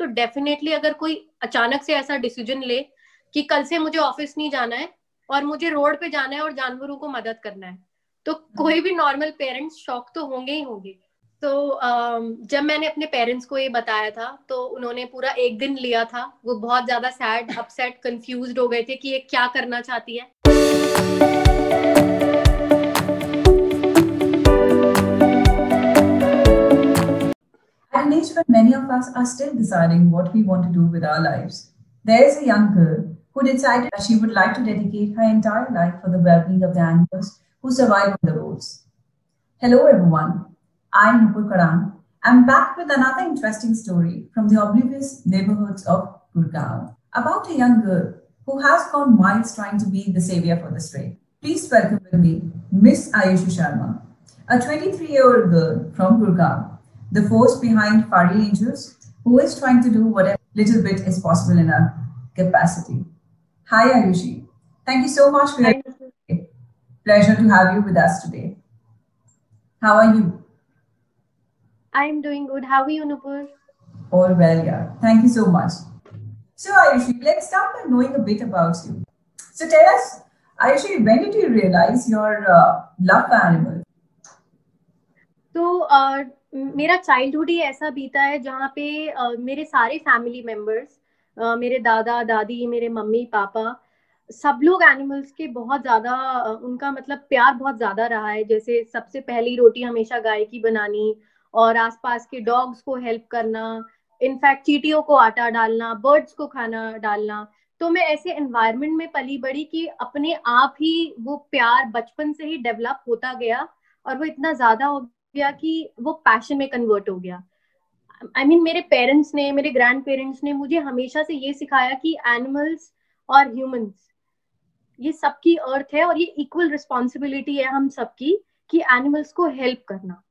तो डेफिनेटली अगर कोई अचानक से ऐसा डिसीज़न ले कि कल से मुझे ऑफ़िस नहीं जाना है और मुझे रोड पे जाना है और जानवरों को मदद करना है तो कोई भी नॉर्मल पेरेंट्स शॉक तो होंगे ही होंगे। तो जब मैंने अपने पेरेंट्स को ये बताया था तो उन्होंने पूरा एक दिन लिया था वो बहुत ज़्यादा सैड अपसेट कंफ्यूज हो गए थे कि ये क्या करना चाहती है। At an age when many of us are still deciding what we want to do with our lives, there is a young girl who decided that she would like to dedicate her entire life for the well-being of the animals who survive on the roads. Hello everyone, I'm Nupur Karan. I'm back with another interesting story from the oblivious neighborhoods of Gurgaon about a young girl who has gone miles trying to be the savior for the stray. Please welcome with me Miss Ayushi Sharma, a 23-year-old girl from Gurgaon, the force behind Fari Angels, who is trying to do whatever little bit is possible in her capacity. Hi Ayushi, thank you so much for your pleasure to have you with us today. How are you? I'm doing good. How are you, Nupur? All well, yeah. Thank you so much. So, Ayushi, let's start by knowing a bit about you. So, tell us, Ayushi, when did you realize your uh, love for animals? तो uh, मेरा childhood ही ऐसा बीता है जहाँ पे मेरे सारे फैमिली मेंबर्स uh, मेरे दादा दादी मेरे मम्मी पापा सब लोग एनिमल्स के बहुत ज़्यादा उनका मतलब प्यार बहुत ज़्यादा रहा है। जैसे सबसे पहली रोटी हमेशा गाय की बनानी और आसपास के डॉग्स को हेल्प करना इनफैक्ट चीटियों को आटा डालना बर्ड्स को खाना डालना। तो मैं ऐसे एनवायरनमेंट में पली बड़ी कि अपने आप ही वो प्यार बचपन से ही डेवलप होता गया और वो इतना ज़्यादा हो गया कि वो पैशन में कन्वर्ट हो गया। आई I मीन mean, मेरे पेरेंट्स ने मेरे ग्रैंड पेरेंट्स ने मुझे हमेशा से ये सिखाया कि एनिमल्स और ह्यूमंस ये सबकी अर्थ है और ये इक्वल रिस्पॉन्सिबिलिटी है हम सबकी कि एनिमल्स को हेल्प करना।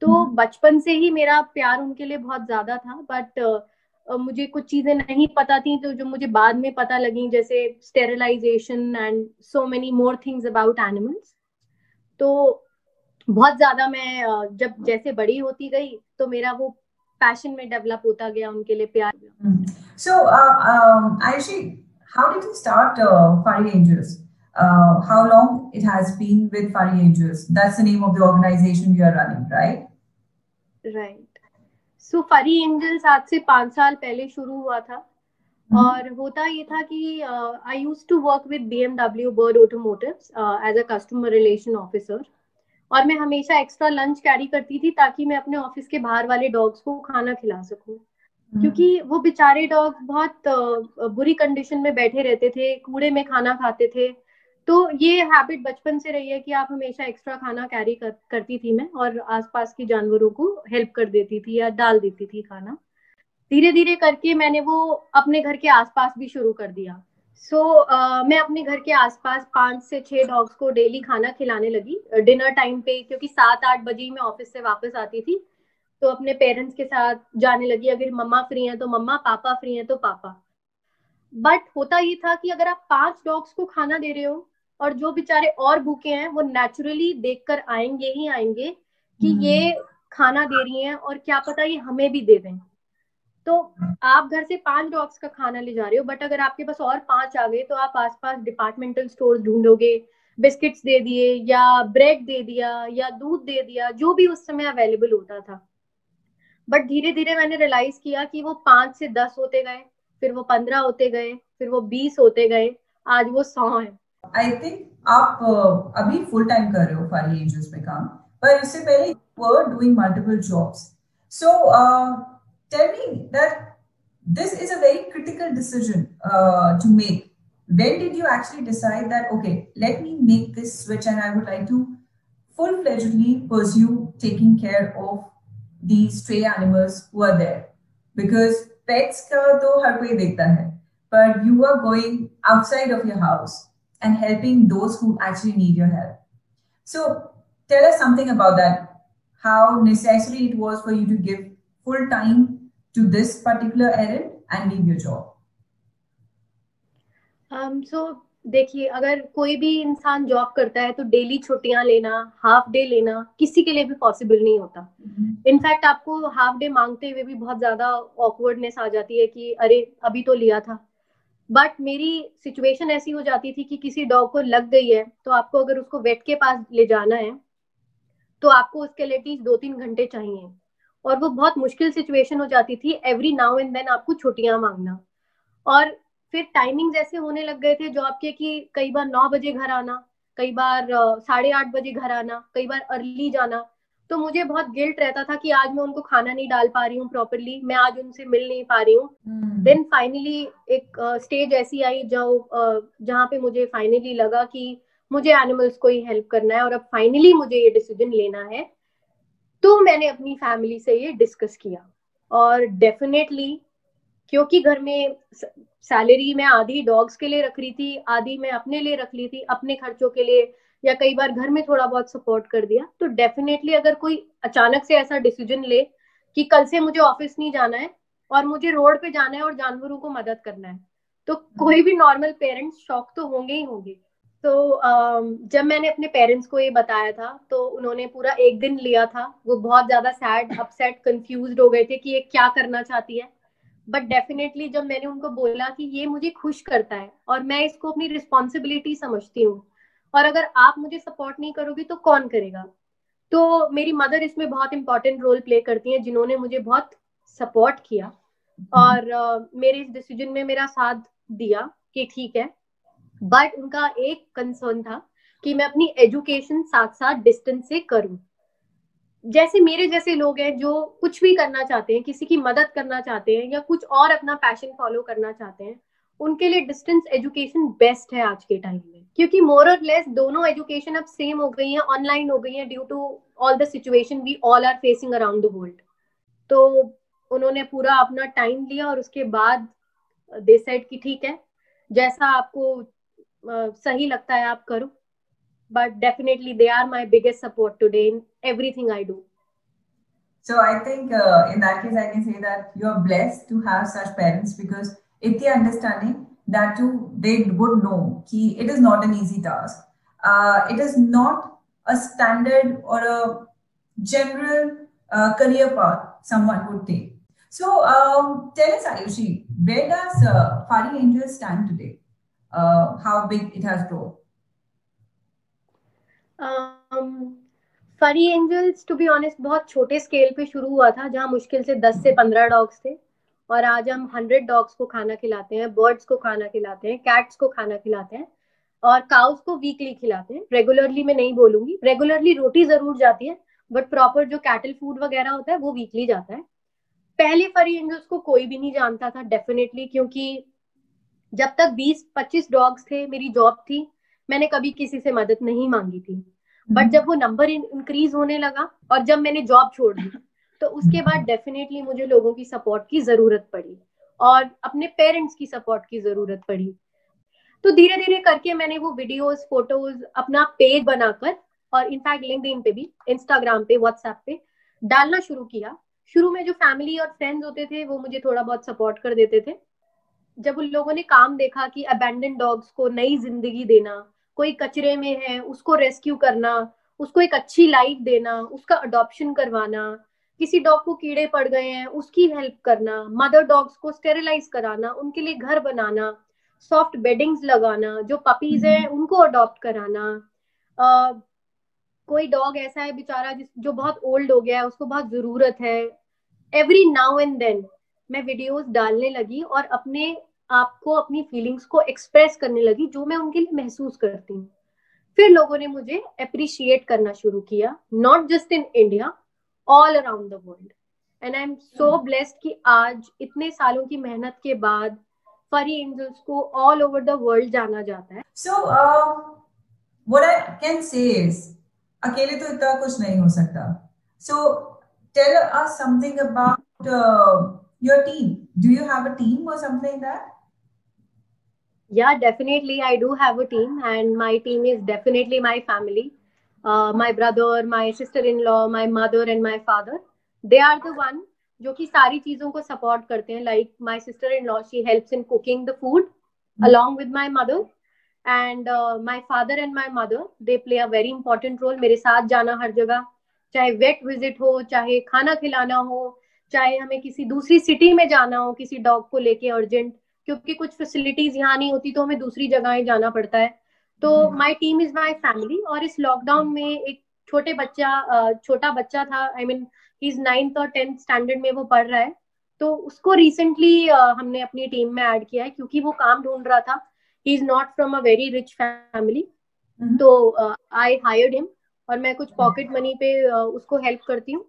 तो हम्म। बचपन से ही मेरा प्यार उनके लिए बहुत ज़्यादा था बट uh, मुझे कुछ चीज़ें नहीं पता थी तो जो मुझे बाद में पता लगी जैसे sterilization and so many more things about animals तो बहुत ज़्यादा मैं जब जैसे बड़ी होती गई तो मेरा वो पैशन में डेवलप होता गया उनके लिए प्यार so Ayushi how did you start Furry Angels how long it has been with Fari Angels. That's the name of the organization you are running, right? Right so Furry Angels आज से पाँच साल पहले शुरू हुआ था hmm. और होता ये था कि I use to work with BMW Bird Automotive as a customer relation officer और मैं हमेशा एक्स्ट्रा लंच कैरी करती थी ताकि मैं अपने ऑफ़िस के बाहर वाले डॉग्स को खाना खिला सकूँ। hmm. क्योंकि वो बेचारे डॉग्स बहुत बुरी कंडीशन में बैठे रहते थे कूड़े में खाना खाते थे। तो ये हैबिट बचपन से रही है कि आप हमेशा एक्स्ट्रा खाना कैरी कर, करती थी मैं और आसपास के जानवरों को हेल्प कर देती थी या डाल देती थी खाना। धीरे धीरे करके मैंने वो अपने घर के आसपास भी शुरू कर दिया। सो so, uh, मैं अपने घर के आसपास पाँच से छह डॉग्स को डेली खाना खिलाने लगी डिनर टाइम पे क्योंकि सात आठ बजे ही मैं ऑफ़िस से वापस आती थी। तो अपने पेरेंट्स के साथ जाने लगी अगर मम्मा फ्री हैं तो मम्मा पापा फ्री हैं तो पापा। बट होता ये था कि अगर आप पाँच डॉग्स को खाना दे रहे हो और जो बेचारे और भूखे हैं वो नेचुरली देखकर आएँगे ही आएँगे कि ये हम्म। खाना दे रही हैं और क्या पता ये हमें भी दे दें। तो आप घर से पाँच डॉग्स का खाना ले जा रहे हो बट अगर आपके पास और पाँच आ गए तो आप आसपास डिपार्टमेंटल स्टोर ढूंढोगे बिस्किट्स दे दिए, या ब्रेड दे दिया, या दूध दे दिया, जो भी उस समय अवेलेबल होता था। बट धीरे धीरे मैंने रियलाइज़ किया कि वो पाँच से दस होते गए, फिर वो पंद्रह होते गए, फिर वो बीस होते गए, आज वो सौ है। आई थिंक आप अभी फुल टाइम कर रहे हो फारी एंजल्स में काम, पर इससे पहले were doing multiple jobs so tell me that this is a very critical decision uh, to make. When did you actually decide that, okay, let me make this switch and I would like to full fledgedly pursue taking care of these stray animals who are there? Because pets ka to har koi dekhta hai, but you are going outside of your house and helping those who actually need your help. So tell us something about that. How necessary it was for you to give full time to this particular errand and leave your job. Um, so देखिए अगर कोई भी इंसान job करता है तो daily छुट्टियाँ लेना हाफ़ डे लेना किसी के लिए भी पॉसिबल नहीं होता इनफैक्ट mm-hmm. आपको हाफ़ डे मांगते हुए भी बहुत ज़्यादा ऑकवर्डनेस आ जाती है कि अरे अभी तो लिया था बट मेरी सिचुएशन ऐसी हो जाती थी कि कि किसी डॉग को लग गई है तो आपको अगर उसको वेट के पास ले जाना है तो आपको उसके लिए एटलीस्ट दो तीन घंटे चाहिए और वो बहुत मुश्किल सिचुएशन हो जाती थी एवरी नाउ एंड देन आपको छुट्टियाँ मांगना। और फिर टाइमिंग ऐसे होने लग गए थे जॉब के कि कई बार नौ बजे घर आना कई बार साढ़े आठ बजे घर आना कई बार अर्ली जाना तो मुझे बहुत गिल्ट रहता था कि आज मैं उनको खाना नहीं डाल पा रही हूँ प्रॉपरली मैं आज उनसे मिल नहीं पा रही हूँ। Then hmm. फाइनली एक स्टेज uh, ऐसी आई जो uh, जहाँ पे मुझे फाइनली लगा कि मुझे एनिमल्स को ही हेल्प करना है और अब फाइनली मुझे ये डिसीज़न लेना है। तो मैंने अपनी फैमिली से ये डिस्कस किया। और डेफिनेटली क्योंकि घर में सैलरी मैं आधी डॉग्स के लिए रख रही थी आधी मैं अपने लिए रख ली थी अपने खर्चों के लिए या कई बार घर में थोड़ा बहुत सपोर्ट कर दिया तो डेफिनेटली अगर कोई अचानक से ऐसा डिसीज़न ले कि कल से मुझे ऑफ़िस नहीं जाना है और मुझे रोड पे जाना है और जानवरों को मदद करना है तो कोई भी नॉर्मल पेरेंट्स शौक तो होंगे ही होंगे। तो जब मैंने अपने पेरेंट्स को ये बताया था तो उन्होंने पूरा एक दिन लिया था। वो बहुत ज़्यादा सैड अपसेट कंफ्यूज हो गए थे कि ये क्या करना चाहती है। बट डेफिनेटली जब मैंने उनको बोला कि ये मुझे खुश करता है और मैं इसको अपनी रिस्पॉन्सिबिलिटी समझती हूँ और अगर आप मुझे सपोर्ट नहीं करोगे तो कौन करेगा? तो मेरी मदर इसमें बहुत इंपॉर्टेंट रोल प्ले करती हैं, जिन्होंने मुझे बहुत सपोर्ट किया और मेरे इस डिसीज़न में मेरा साथ दिया कि ठीक है बट उनका एक कंसर्न था कि मैं अपनी एजुकेशन साथ साथ डिस्टेंस से करूँ। जैसे मेरे जैसे लोग हैं जो कुछ भी करना चाहते हैं, किसी की मदद करना चाहते हैं या कुछ और अपना पैशन फॉलो करना चाहते हैं, उनके लिए डिस्टेंस एजुकेशन बेस्ट है आज के टाइम में। क्योंकि मोर और लेस दोनों एजुकेशन अब सेम हो गई है ऑनलाइन हो गई है due to all the situation we all are facing around the world तो उन्होंने पूरा अपना टाइम लिया और उसके बाद दे सेड कि ठीक है, जैसा आपको सही लगता है आप करो but definitely they are my biggest support today in everything I do. So I think uh, in that case, I can say that you are blessed to have such parents because if they understanding that too, they would know that it is not an easy task. Uh, it is not a standard or a general uh, career path someone would take. So um, tell us, Ayushi, where does uh, Fari Angels stand today? Uh, how big it has grown? Um, Furry Angels to be honest बहुत छोटे scale पे शुरू हुआ था जहाँ मुश्किल से दस से पंद्रह डॉग्स थे। और आज हम हंड्रेड डॉग्स को खाना खिलाते हैं बर्ड्स को खाना खिलाते हैं कैट्स को खाना खिलाते हैं और काउस को वीकली खिलाते हैं। रेगुलरली मैं नहीं बोलूँगी रेगुलरली रोटी ज़रूर जाती है बट प्रॉपर जो कैटल फ़ूड वगैरह होता है वो वीकली जाता है। पहले फरी एंजल्स को कोई भी नहीं जानता था डेफिनेटली क्योंकि जब तक 20-25 डॉग्स थे मेरी जॉब थी मैंने कभी किसी से मदद नहीं मांगी थी। But hmm. जब वो नंबर इंक्रीज होने लगा और जब मैंने जॉब छोड़ दी तो उसके बाद डेफिनेटली मुझे लोगों की सपोर्ट की ज़रूरत पड़ी और अपने पेरेंट्स की सपोर्ट की ज़रूरत पड़ी। तो धीरे धीरे करके मैंने वो वीडियोस फ़ोटोज़ अपना पेज बनाकर और इनफैक्ट लिंक्डइन पे भी इंस्टाग्राम पे व्हाट्सएप पे डालना शुरू किया। शुरू में जो फैमिली और फ्रेंड्स होते थे वो मुझे थोड़ा बहुत सपोर्ट कर देते थे। जब उन लोगों ने काम देखा कि अबेंडन डॉग्स को नई ज़िंदगी देना कोई कचरे में है उसको रेस्क्यू करना उसको एक अच्छी लाइफ देना उसका अडॉप्शन करवाना किसी डॉग को कीड़े पड़ गए हैं उसकी हेल्प करना मदर डॉग्स को स्टेरिलाइज कराना उनके लिए घर बनाना सॉफ्ट बेडिंग्स लगाना जो पपीज हैं हम्म। उनको अडॉप्ट कराना आ, कोई डॉग ऐसा है बेचारा जिस जो बहुत ओल्ड हो गया है उसको बहुत ज़रूरत है एवरी नाउ एंड देन मैं वीडियोस डालने लगी और अपने आपको अपनी फीलिंग्स को एक्सप्रेस करने लगी जो मैं उनके लिए महसूस करती हूँ। फिर लोगों ने मुझे अप्रिशिएट करना शुरू किया not just in India all around the world and I am so blessed कि आज इतने सालों की मेहनत के बाद फरी एंजल्स को ऑल ओवर द वर्ल्ड जाना जाता है। So what I can say is अकेले तो इतना कुछ नहीं हो सकता। So tell us something about your team do you have a team or something that Yeah, definitely. I do have a team, and my team is definitely my family. Uh, my brother, my sister-in-law, my mother, and my father. They are the one जो कि सारी चीज़ों को support करते हैं like my sister in law she helps in cooking the food along with my mother and my father and my mother they play a very important role मेरे साथ जाना हर जगह चाहे वेट विज़िट हो चाहे खाना खिलाना हो चाहे हमें किसी दूसरी सिटी में जाना हो किसी डॉग को लेके अर्जेंट क्योंकि कुछ फैसिलिटीज़ यहाँ नहीं होती तो हमें दूसरी जगह जाना पड़ता है। तो my team is my family और इस लॉकडाउन में एक छोटे बच्चा छोटा बच्चा था आई मीन इज़ नाइन्थ और टेंथ स्टैंडर्ड में वो पढ़ रहा है। तो उसको रिसेंटली हमने अपनी टीम में ऐड किया है क्योंकि वो काम ढूंढ रहा था। He is not from a very rich family तो आई हायर्ड हिम और मैं कुछ पॉकेट मनी पे उसको हेल्प करती हूँ।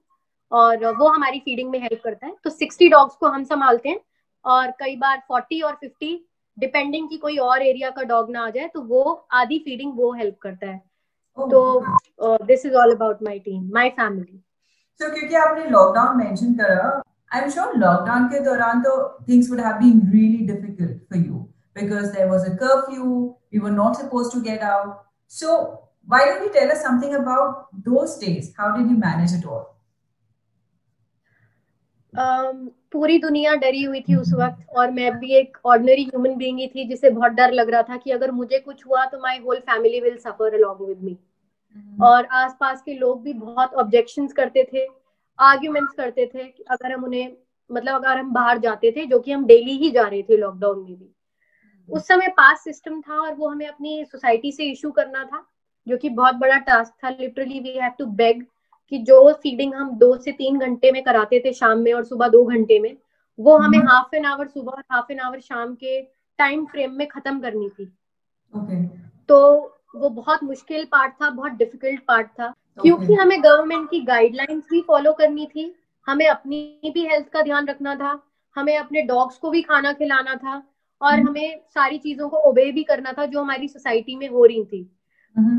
और वो हमारी फीडिंग में हेल्प करता है। तो सिक्सटी डॉग्स को हम संभालते हैं। और कई बार फोर्टी और फिफ्टी डिपेंडिंग की कोई और एरिया का डॉग ना आ जाए तो वो आधी फीडिंग वो हेल्प करता है। तो this is all about my team my family तो क्योंकि आपने लॉकडाउन मेंशन करा आई एम श्योर लॉकडाउन के दौरान तो things would have been really difficult for you because there was a curfew we were not supposed to get out so why don't you tell us something about those days how did you manage it पूरी दुनिया डरी हुई थी उस वक्त और मैं भी एक ऑर्डिनरी ह्यूमन बीइंग ही थी जिसे बहुत डर लग रहा था कि अगर मुझे कुछ हुआ तो my whole family will suffer along with me और आसपास के लोग भी बहुत ऑब्जेक्शन करते थे आर्ग्यूमेंट्स करते थे कि अगर हम उन्हें मतलब अगर हम बाहर जाते थे जो कि हम डेली ही जा रहे थे लॉकडाउन में भी। हम्म। उस समय पास सिस्टम था और वो हमें अपनी सोसाइटी से इशू करना था जो कि बहुत बड़ा टास्क था। Literally we have to beg कि जो फीडिंग हम दो से तीन घंटे में कराते थे शाम में और सुबह दो घंटे में वो हमें हाफ़ एन आवर सुबह और हाफ़ एन आवर शाम के टाइम फ्रेम में खत्म करनी थी okay. तो वो बहुत मुश्किल पार्ट था बहुत डिफ़िकल्ट पार्ट था okay. क्योंकि हमें गवर्नमेंट की गाइडलाइंस भी फॉलो करनी थी हमें अपनी भी हेल्थ का ध्यान रखना था हमें अपने डॉग्स को भी खाना खिलाना था और hmm. हमें सारी चीज़ों को ओबे भी करना था जो हमारी सोसाइटी में हो रही थी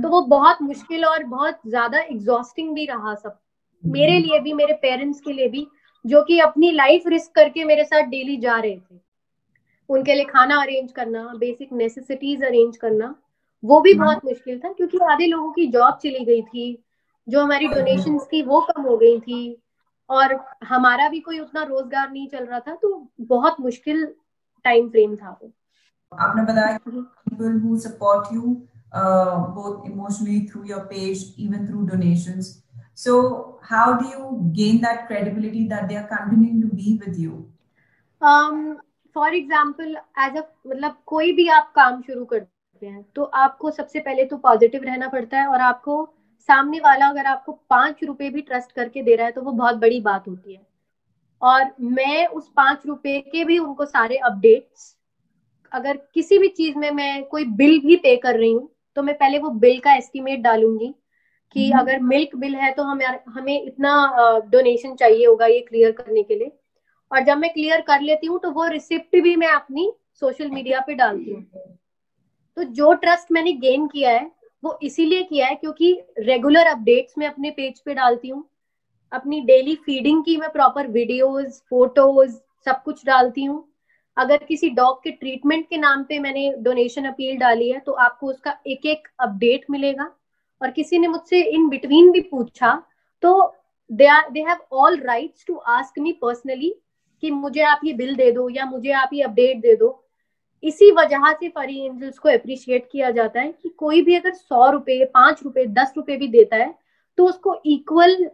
तो वो बहुत मुश्किल और बहुत ज़्यादा एग्जॉस्टिंग भी रहा सब। मेरे लिए भी मेरे पेरेंट्स के लिए भी जो कि अपनी लाइफ रिस्क करके मेरे साथ डेली जा रहे थे। उनके लिए खाना अरेंज करना बेसिक नेसेसिटीज अरेंज करना वो भी बहुत मुश्किल था क्योंकि आधे लोगों की जॉब चली गई थी जो हमारी डोनेशन थी वो कम हो गई थी और हमारा भी कोई उतना रोज़गार नहीं चल रहा था तो बहुत मुश्किल टाइम फ्रेम था वो। आपने बताया uh, both emotionally through your page, even through donations. So, how do you gain that credibility that they are continuing to be with you? Um, for example as a मतलब कोई भी आप काम शुरू करते हैं तो आपको सबसे पहले तो पॉजिटिव रहना पड़ता है और आपको सामने वाला अगर आपको पाँच रुपए भी ट्रस्ट करके दे रहा है तो वो बहुत बड़ी बात होती है और मैं उस पाँच रुपए के भी उनको सारे अपडेट्स अगर किसी भी चीज़ में मैं कोई बिल भी पे कर रही हूँ तो मैं पहले वो बिल का एस्टिमेट डालूँगी कि हम्म। अगर मिल्क बिल है तो हमें हमें इतना डोनेशन चाहिए होगा ये क्लियर करने के लिए। और जब मैं क्लियर कर लेती हूँ तो वो रिसिप्ट भी मैं अपनी सोशल मीडिया पे डालती हूँ। तो जो ट्रस्ट मैंने गेन किया है वो इसीलिए किया है क्योंकि रेगुलर अपडेट्स मैं अपने पेज पे डालती हूँ। अपनी डेली फीडिंग की मैं प्रॉपर वीडियोस फ़ोटोज़ सब कुछ डालती हूँ। अगर किसी डॉग के ट्रीटमेंट के नाम पे मैंने डोनेशन अपील डाली है तो आपको उसका एक एक अपडेट मिलेगा। और किसी ने मुझसे इन बिटवीन भी पूछा तो they are, they have all rights to ask me personally कि मुझे आप ये बिल दे दो या मुझे आप ये अपडेट दे दो। इसी वजह से फरी एंजल्स को अप्रिशिएट किया जाता है कि कोई भी अगर सौ रुपए, पाँच रुपए, दस रुपए भी देता है तो उसको इक्वल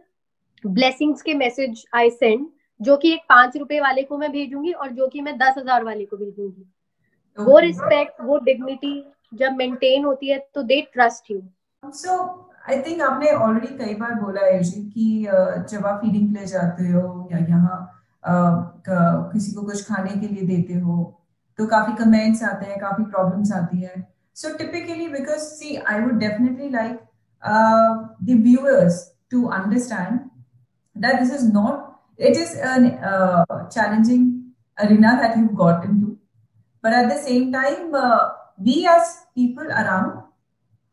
ब्लेसिंग्स के मैसेज आई सेंड जो कि एक पाँच रुपए वाले को मैं भेजूँगी और जो कि मैं दस हज़ार वाले को भेजूँगी। वो रिस्पेक्ट वो डिग्निटी जब मेंटेन होती है तो they trust you so I think आपने ऑलरेडी कई बार बोला है जी कि जब आप फीडिंग के जाते हो या यहाँ किसी को कुछ खाने के लिए देते हो तो काफ़ी कमेंट्स आते हैं काफ़ी प्रॉब्लम्स आती है। So typically because see I would definitely like the viewers to understand that this is not it is a uh, challenging arena that you've got into. But at the same time, uh, we as people around,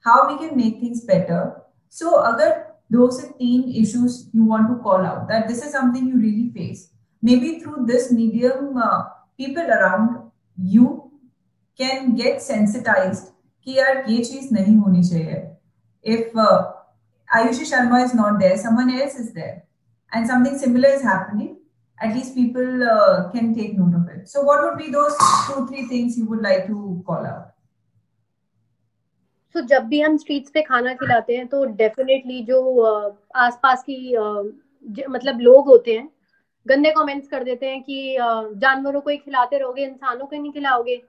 how we can make things better. So, other those teen issues you want to call out that this is something you really face. Maybe through this medium, uh, people around you can get sensitized कि यार ये चीज नहीं होनी चाहिए if uh, Ayushi Sharma is not there, someone else is there and something similar is happening, at least people uh, can take note of it. So, what would be those two, three things you would like to call out? तो जब भी हम streets पे खाना खिलाते हैं तो definitely जो आसपास की मतलब लोग होते हैं गंदे कमेंट्स कर देते हैं कि जानवरों को ही खिलाते रहोगे इंसानों को नहीं खिलाओगे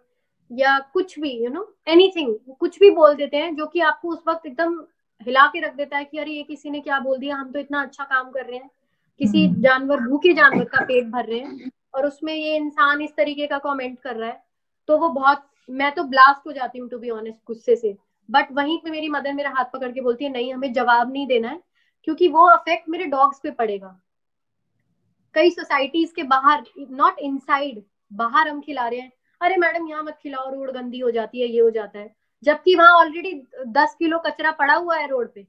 या कुछ भी यू नो एनीथिंग कुछ भी बोल देते हैं जो कि आपको उस वक्त एकदम हिला के रख देता है कि अरे ये किसी ने क्या बोल दिया हम तो इतना अच्छा काम कर रहे हैं किसी हम्म। जानवर भूखे जानवर का पेट भर रहे हैं और उसमें ये इंसान इस तरीके का कमेंट कर रहा है तो वो बहुत मैं तो ब्लास्ट हो जाती हूँ टू बी ऑनेस्ट गुस्से से। बट वहीं पे मेरी मदर मेरा हाथ पकड़ के बोलती है नहीं हमें जवाब नहीं देना है क्योंकि वो अफेक्ट मेरे डॉग्स पे पड़ेगा। कई सोसाइटीज के बाहर नॉट इनसाइड बाहर हम खिला रहे हैं अरे मैडम यहाँ मत खिलाओ रोड गंदी हो जाती है ये हो जाता है। जबकि वहाँ ऑलरेडी दस किलो कचरा पड़ा हुआ है रोड पे।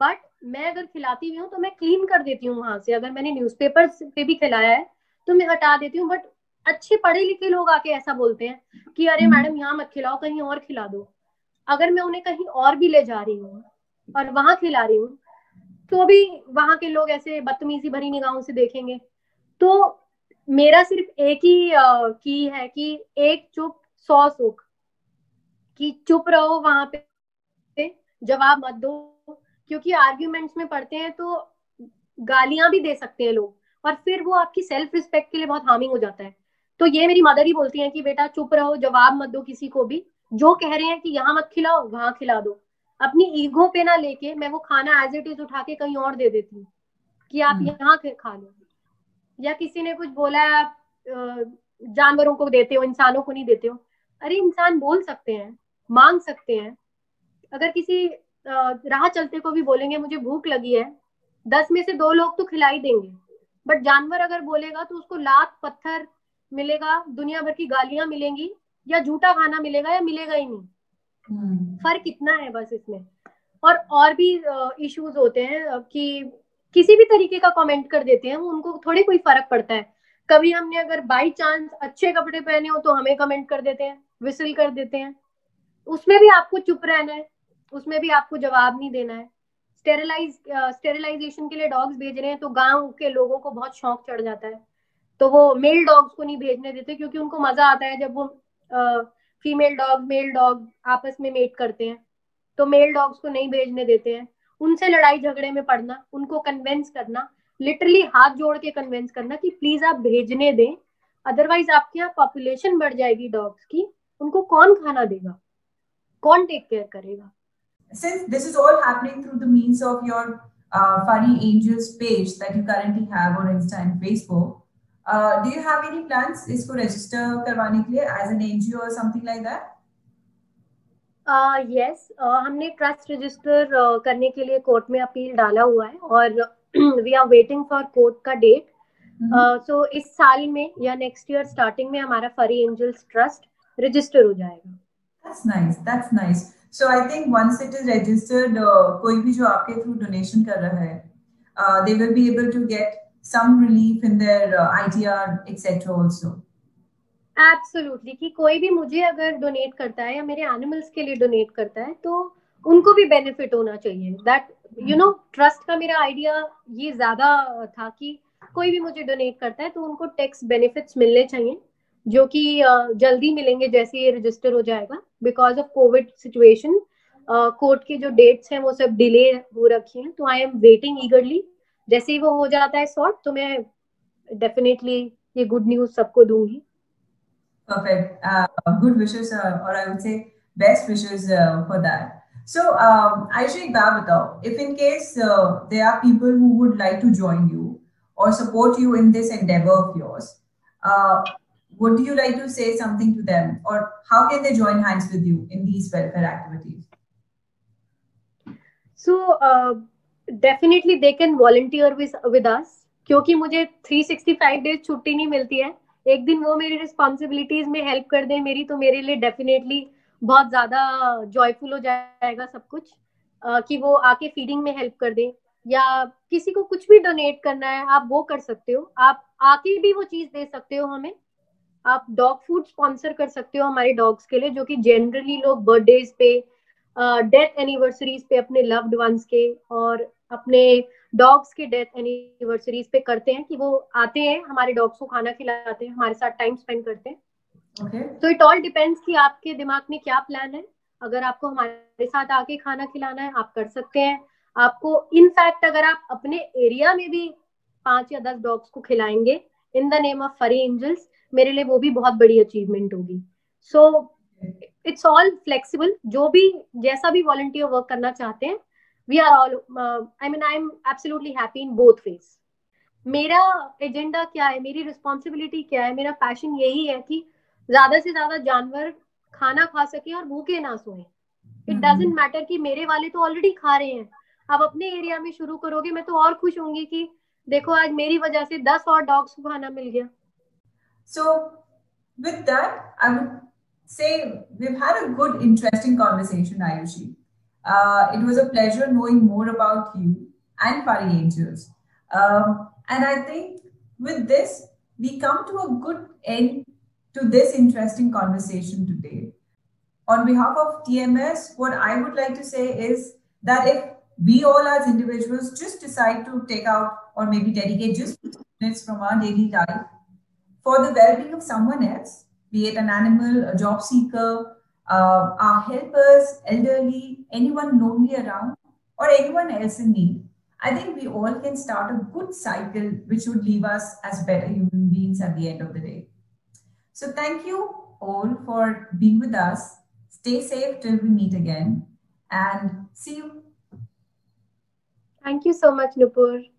बट मैं अगर खिलाती भी हूँ तो मैं क्लीन कर देती हूँ वहाँ से। अगर मैंने न्यूज़पेपर पे भी खिलाया है तो मैं हटा देती हूँ बट अच्छे पढ़े लिखे लोग आके ऐसा बोलते हैं कि अरे मैडम हम्म। यहाँ मत खिलाओ कहीं और खिला दो। अगर मैं उन्हें कहीं और भी ले जा रही हूँ और वहाँ खिला रही हूँ तो भी वहाँ के लोग ऐसे बदतमीजी भरी निगाहों से देखेंगे। तो मेरा सिर्फ़ एक ही की है कि एक चुप सौ सुख कि चुप रहो वहाँ पे जवाब मत दो। क्योंकि आर्ग्यूमेंट्स में पढ़ते हैं तो गालियाँ भी दे सकते हैं लोग और फिर वो आपकी सेल्फ रिस्पेक्ट के लिए बहुत हार्मिंग हो जाता है। तो ये मेरी मदर ही बोलती है कि बेटा चुप रहो जवाब मत दो किसी को भी। जो कह रहे हैं कि यहाँ मत खिलाओ वहाँ खिला दो। अपनी ईगो पे ना लेके मैं वो खाना एज इट इज़ उठा के कहीं और दे देती हूँ कि आप हम्म। यहाँ खा लो। या किसी ने कुछ बोला है आप जानवरों को देते हो इंसानों को नहीं देते हो। अरे इंसान बोल सकते हैं मांग सकते हैं। अगर किसी राह चलते को भी बोलेंगे मुझे भूख लगी है। दस में से दो लोग तो खिलाई देंगे। बट जानवर अगर बोलेगा तो उसको लात पत्थर मिलेगा दुनिया भर की गालियाँ मिलेंगी या झूठा खाना मिलेगा या मिलेगा ही नहीं। हम्म। फ़र्क इतना है बस इसमें। और और भी इश्यूज़ होते हैं कि किसी भी तरीके का कमेंट कर देते हैं उनको थोड़ी कोई फ़र्क पड़ता है। कभी हमने अगर बाई चांस अच्छे कपड़े पहने हो तो हमें कमेंट कर देते हैं विसिल कर देते हैं। उसमें भी आपको चुप रहना है। उसमें भी आपको जवाब नहीं देना है। स्टेरिलाइज स्टेरिलाइजेशन के लिए डॉग्स भेज रहे हैं तो गाँव के लोगों को बहुत शौक चढ़ जाता है। तो वो मेल डॉग्स को नहीं भेजने देते क्योंकि उनको मज़ा आता है जब वो फीमेल डॉग मेल डॉग आपस में मेट करते हैं। तो मेल डॉग्स को नहीं भेजने देते हैं। उनसे लड़ाई झगड़े में पड़ना, उनको कन्विंस करना लिटरली हाथ जोड़ के कन्विंस करना कि प्लीज़ आप भेजने दें अदरवाइज़ आपके यहाँ पॉपुलेशन बढ़ जाएगी डॉग्स की, उनको कौन खाना देगा? कौन टेक केयर करेगा? since this is all happening through the means of your uh, Furry Angels page that you currently have on Insta and Facebook, uh, do you have any plans इसको register करवाने के लिए as an NGO or something like that? Yes uh, yes, uh, हमने trust register uh, करने के लिए court में appeal डाला हुआ है और we are waiting for court का डेट सो इस साल में या नेक्स्ट ईयर स्टार्टिंग में हमारा फरी एंजल्स ट्रस्ट रजिस्टर हो जाएगा That's nice. That's nice. I think once it is registered, uh, कोई भी जो आपके through donation कर रहा है, will be able to get some relief in their uh, ITR etc. also. Absolutely कि कोई भी मुझे अगर डोनेट करता है या मेरे एनिमल्स के लिए डोनेट करता है तो उनको भी बेनिफिट होना चाहिए दैट यू नो ट्रस्ट का मेरा आइडिया ये ज़्यादा था कि कोई भी मुझे डोनेट करता है तो उनको टैक्स बेनिफिट्स मिलने चाहिए जो कि जल्दी मिलेंगे जैसे ये रजिस्टर हो जाएगा because of Covid situation court के जो डेट्स हैं वो सब डिले हो रखी हैं तो आई एम वेटिंग ईगरली जैसे ही वो हो जाता है सॉर्ट तो मैं डेफिनेटली ये गुड न्यूज़ सबको दूँगी uh, wishes uh, or i would say best wishes uh, for that so um aisha ek baat batao if in case uh, there are people who would like to join you or support you in this endeavor of yours uh, would you like to say something to them or how can they join hands with you in these welfare activities so uh, definitely they can volunteer with with us क्योंकि मुझे 365 days छुट्टी नहीं मिलती है एक दिन वो मेरी रिस्पॉन्सिबिलिटीज में हेल्प कर दे मेरी तो मेरे लिए डेफिनेटली बहुत ज़्यादा जॉयफुल हो जाएगा सब कुछ uh, कि वो आके फीडिंग में हेल्प कर दे या किसी को कुछ भी डोनेट करना है आप वो कर सकते हो आप आके भी वो चीज़ दे सकते हो हमें आप डॉग फ़ूड स्पॉन्सर कर सकते हो हमारे डॉग्स के लिए जो कि जनरली लोग बर्थडेज पे डेथ एनिवर्सरीज पे अपने लव्ड वंस के और अपने डॉग्स के डेथ एनिवर्सरीज पे करते हैं कि वो आते हैं हमारे डॉग्स को खाना खिलाते हैं हमारे साथ टाइम स्पेंड करते हैं। तो इट ऑल डिपेंड्स कि आपके दिमाग में क्या प्लान है। अगर आपको हमारे साथ आके खाना खिलाना है आप कर सकते हैं। आपको इनफैक्ट अगर आप अपने एरिया में भी पाँच या दस डॉग्स को खिलाएँगे in the name of furry angels मेरे लिए वो भी बहुत बड़ी अचीवमेंट होगी। सो इट्स ऑल फ्लेक्सिबल जो भी, जैसा भी वॉलंटियर वर्क करना चाहते हैं we are all I mean I am absolutely happy in both phase मेरा एजेंडा क्या है? मेरी रिस्पॉन्सिबिलिटी क्या है? मेरा पैशन यही है कि ज़्यादा से ज़्यादा जानवर खाना खा सके और भूखे ना सोए। इट डजेंट मैटर कि मेरे वाले तो ऑलरेडी खा रहे हैं। आप अपने एरिया में शुरू करोगे, मैं तो और खुश होंगी कि देखो, आज मेरी वजह से दस और डॉग्स को खाना मिल गया। So with that, I would say we've had a good, interesting conversation, Ayushi. Uh, it was a pleasure knowing more about you and Pari Angels. Um, and I think with this, we come to a good end to this interesting conversation today. On behalf of TMS, what I would like to say is that if we all as individuals just decide to take out or maybe dedicate just minutes from our daily life for the well-being of someone else, be it an animal, a job seeker, uh, our helpers, elderly, anyone lonely around, or anyone else in need, I think we all can start a good cycle which would leave us as better human beings at the end of the day. So, thank you all for being with us. Stay safe till we meet again and see you Thank you so much, Nupur.